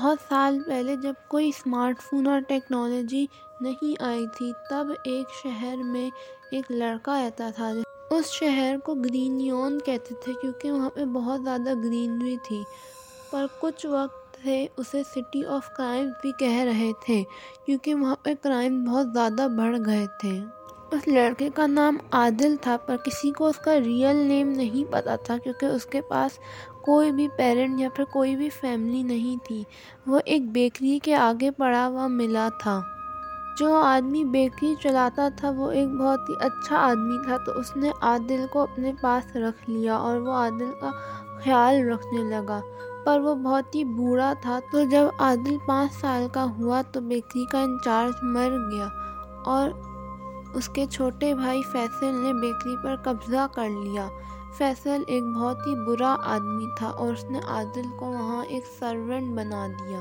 بہت سال پہلے جب کوئی اسمارٹ فون اور ٹیکنالوجی نہیں آئی تھی، تب ایک شہر میں ایک لڑکا رہتا تھا۔ اس شہر کو گرینیون کہتے تھے کیونکہ وہاں پہ بہت زیادہ گرینری تھی۔ پر کچھ وقت سے اسے سٹی آف کرائم بھی کہہ رہے تھے کیونکہ وہاں پہ کرائم بہت زیادہ بڑھ گئے تھے۔ اس لڑکے کا نام عادل تھا، پر کسی کو اس کا ریئل نیم نہیں پتا تھا کیونکہ اس کے پاس کوئی بھی پیرنٹ یا پھر کوئی بھی فیملی نہیں تھی۔ وہ ایک بیکری کے آگے پڑا ہوا ملا تھا۔ جو آدمی بیکری چلاتا تھا، وہ ایک بہت ہی اچھا آدمی تھا۔ تو اس نے عادل کو اپنے پاس رکھ لیا اور وہ عادل کا خیال رکھنے لگا۔ پر وہ بہت ہی بوڑھا تھا۔ تو جب عادل پانچ سال کا ہوا، تو بیکری کا انچارج مر گیا اور اس کے چھوٹے بھائی فیصل نے بیکری پر قبضہ کر لیا۔ فیصل ایک بہت ہی برا آدمی تھا اور اس نے عادل کو وہاں ایک سرونٹ بنا دیا۔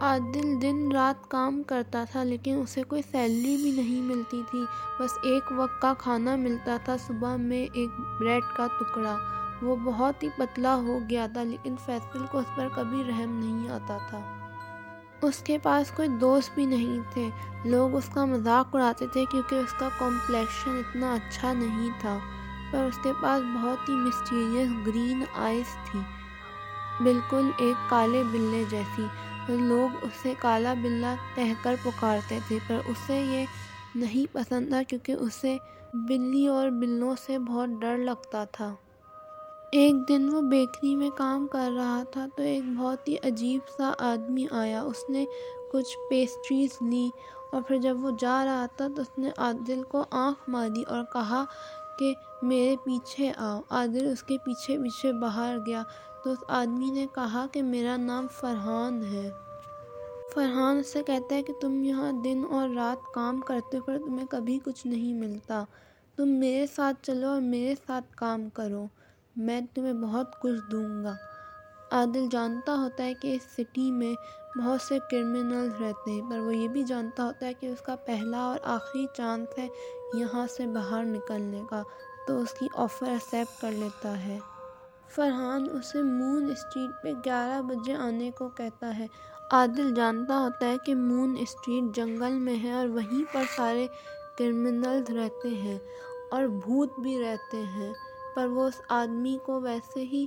عادل دن رات کام کرتا تھا لیکن اسے کوئی سیلری بھی نہیں ملتی تھی۔ بس ایک وقت کا کھانا ملتا تھا، صبح میں ایک بریڈ کا ٹکڑا۔ وہ بہت ہی پتلا ہو گیا تھا لیکن فیصل کو اس پر کبھی رحم نہیں آتا تھا۔ اس کے پاس کوئی دوست بھی نہیں تھے۔ لوگ اس کا مذاق اڑاتے تھے کیونکہ اس کا کمپلیکشن اتنا اچھا نہیں تھا۔ پر اس کے پاس بہت ہی مسٹیریس گرین آئیز تھی۔ بالکل ایک کالے بلے جیسی۔ لوگ اسے کالا بلا کہہ کر پکارتے تھے، پر اسے یہ نہیں پسند تھا کیونکہ اسے بلی اور بلوں سے بہت ڈر لگتا تھا۔ ایک دن وہ بیکری میں کام کر رہا تھا تو ایک بہت ہی عجیب سا آدمی آیا۔ اس نے کچھ پیسٹریز لی اور پھر جب وہ جا رہا تھا تو اس نے عادل کو آنکھ ماری اور کہا کہ میرے پیچھے آؤ۔ عادل اس کے پیچھے پیچھے باہر گیا۔ تو اس آدمی نے کہا کہ میرا نام فرحان ہے۔ فرحان اس سے کہتا ہے کہ تم یہاں دن اور رات کام کرتے پر تمہیں کبھی کچھ نہیں ملتا۔ تم میرے ساتھ چلو اور میرے ساتھ کام کرو۔ میں تمہیں بہت کچھ دوں گا۔ عادل جانتا ہوتا ہے کہ اس سٹی میں بہت سے کرمنلز رہتے ہیں، پر وہ یہ بھی جانتا ہوتا ہے کہ اس کا پہلا اور آخری چانس ہے یہاں سے باہر نکلنے کا، تو اس کی آفر ایکسیپٹ کر لیتا ہے۔ فرحان اسے مون اسٹریٹ پہ گیارہ بجے آنے کو کہتا ہے۔ عادل جانتا ہوتا ہے کہ مون اسٹریٹ جنگل میں ہے اور وہیں پر سارے کرمنلز رہتے ہیں اور بھوت بھی رہتے ہیں، پر وہ اس آدمی کو ویسے ہی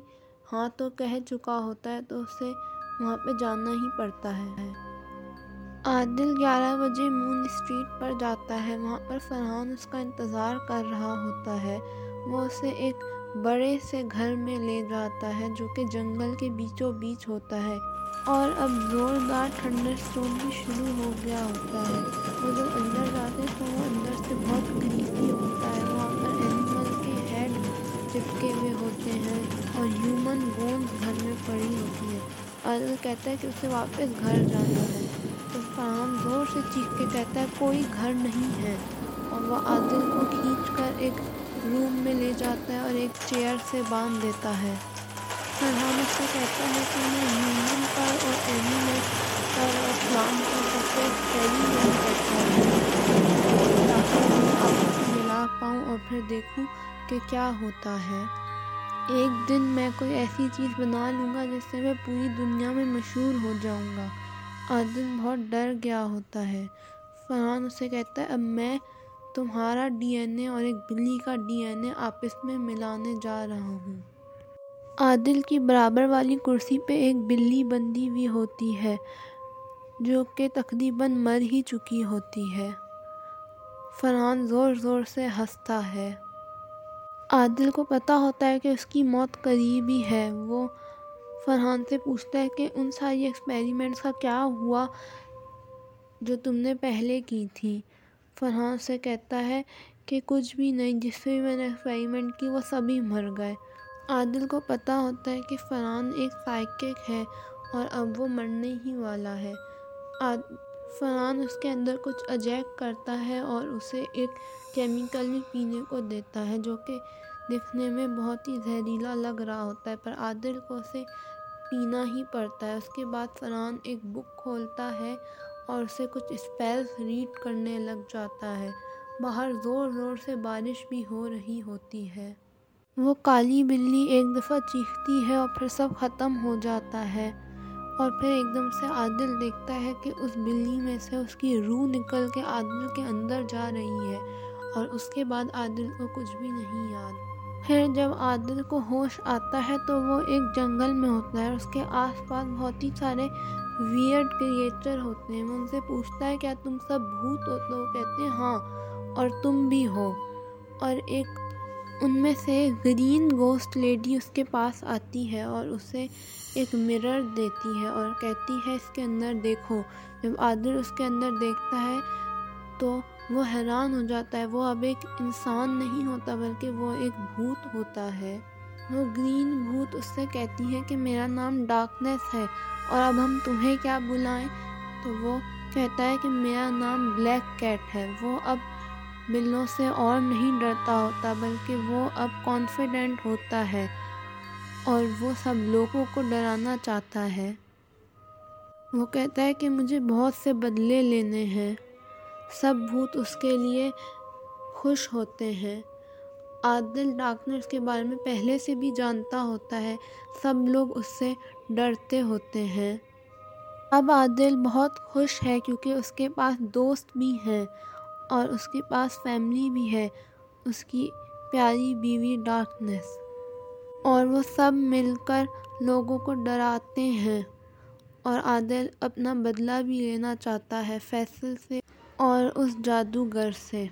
ہاں تو کہہ چکا ہوتا ہے تو اسے وہاں پہ جانا ہی پڑتا ہے۔ عادل گیارہ بجے مون اسٹریٹ پر جاتا ہے۔ وہاں پر فرحان اس کا انتظار کر رہا ہوتا ہے۔ وہ اسے ایک بڑے سے گھر میں لے جاتا ہے جو کہ جنگل کے بیچوں بیچ ہوتا ہے۔ اور اب زوردار ٹھنڈر اسٹون بھی شروع ہو گیا ہوتا ہے۔ وہ جب اندر جاتے ہیں تو وہ اندر سے بہت اور ہیومن گھر میں پڑی ہوتی ہے۔ عادل کہتا ہے کہ اسے واپس گھر جانا ہے۔ تو فرحان زور سے چیخ کے کہتا ہے، کوئی گھر نہیں ہے۔ اور وہ عادل کو کھینچ کر ایک روم میں لے جاتا ہے اور ایک چیئر سے باندھ دیتا ہے۔ فرحان اس سے کہتا ہے کہ میں ہیومن پر اور اینیمل پر اور پلانٹ پر سب کو ایکسپیریمنٹ کرتا ہوں۔ تاکہ میں آپس میں ملا پاؤں اور پھر دیکھوں کہ کیا ہوتا ہے۔ ایک دن میں کوئی ایسی چیز بنا لوں گا جس سے میں پوری دنیا میں مشہور ہو جاؤں گا۔ عادل بہت ڈر گیا ہوتا ہے۔ فرحان اسے کہتا ہے، اب میں تمہارا ڈی این اے اور ایک بلی کا ڈی این اے آپس میں ملانے جا رہا ہوں۔ عادل کی برابر والی کرسی پہ ایک بلی بندھی ہوئی ہوتی ہے، جو کہ تقریباً مر ہی چکی ہوتی ہے۔ فرحان زور زور سے ہنستا ہے۔ عادل کو پتہ ہوتا ہے کہ اس کی موت قریب ہی ہے۔ وہ فرحان سے پوچھتا ہے کہ ان ساری ایکسپیریمنٹس کا کیا ہوا جو تم نے پہلے کی تھی؟ فرحان سے کہتا ہے کہ کچھ بھی نہیں، جس سے بھی میں نے ایکسپیریمنٹ کی وہ سبھی مر گئے۔ عادل کو پتہ ہوتا ہے کہ فرحان ایک سائیکک ہے اور اب وہ مرنے ہی والا ہے۔ فرحان اس کے اندر کچھ اجیکٹ کرتا ہے اور اسے ایک کیمیکل بھی پینے کو دیتا ہے، جو کہ دکھنے میں بہت ہی زہریلا لگ رہا ہوتا ہے، پر عادل کو اسے پینا ہی پڑتا ہے۔ اس کے بعد فرحان ایک بک کھولتا ہے اور اسے کچھ اسپیلس ریڈ کرنے لگ جاتا ہے۔ باہر زور زور سے بارش بھی ہو رہی ہوتی ہے۔ وہ کالی بلی ایک دفعہ چیختی ہے اور پھر سب ختم ہو جاتا ہے۔ اور پھر ایک دم سے عادل دیکھتا ہے کہ اس بلی میں سے اس کی روح نکل کے عادل کے اندر جا رہی ہے اور اس کے بعد عادل کو کچھ بھی نہیں یاد۔ پھر جب عادل کو ہوش آتا ہے تو وہ ایک جنگل میں ہوتا ہے اور اس کے آس پاس بہت ہی سارے ویئرڈ کریچر ہوتے ہیں۔ وہ ان سے پوچھتا ہے، کیا تم سب بھوت ہو؟ تو وہ کہتے ہیں ہاں اور تم بھی ہو۔ اور ایک ان میں سے گرین گوسٹ لیڈی اس کے پاس آتی ہے اور اسے ایک مرر دیتی ہے اور کہتی ہے، اس کے اندر دیکھو۔ جب عادل اس کے اندر دیکھتا ہے تو وہ حیران ہو جاتا ہے۔ وہ اب ایک انسان نہیں ہوتا بلکہ وہ ایک بھوت ہوتا ہے۔ وہ گرین بھوت اس سے کہتی ہے کہ میرا نام ڈارکنیس ہے اور اب ہم تمہیں کیا بلائیں؟ تو وہ کہتا ہے کہ میرا نام بلیک کیٹ ہے۔ وہ اب بلوں سے اور نہیں ڈرتا ہوتا، بلکہ وہ اب کانفیڈنٹ ہوتا ہے اور وہ سب لوگوں کو ڈرانا چاہتا ہے۔ وہ کہتا ہے کہ مجھے بہت سے بدلے لینے ہیں۔ سب بھوت اس کے لیے خوش ہوتے ہیں۔ عادل ڈارکنیس کے بارے میں پہلے سے بھی جانتا ہوتا ہے۔ سب لوگ اس سے ڈرتے ہوتے ہیں۔ اب عادل بہت خوش ہے کیونکہ اس کے پاس دوست بھی ہیں۔ اور اس کے پاس فیملی بھی ہے، اس کی پیاری بیوی ڈارکنیس اور وہ سب مل کر لوگوں کو ڈراتے ہیں۔ اور عادل اپنا بدلہ بھی لینا چاہتا ہے فیصل سے اور اس جادوگر سے۔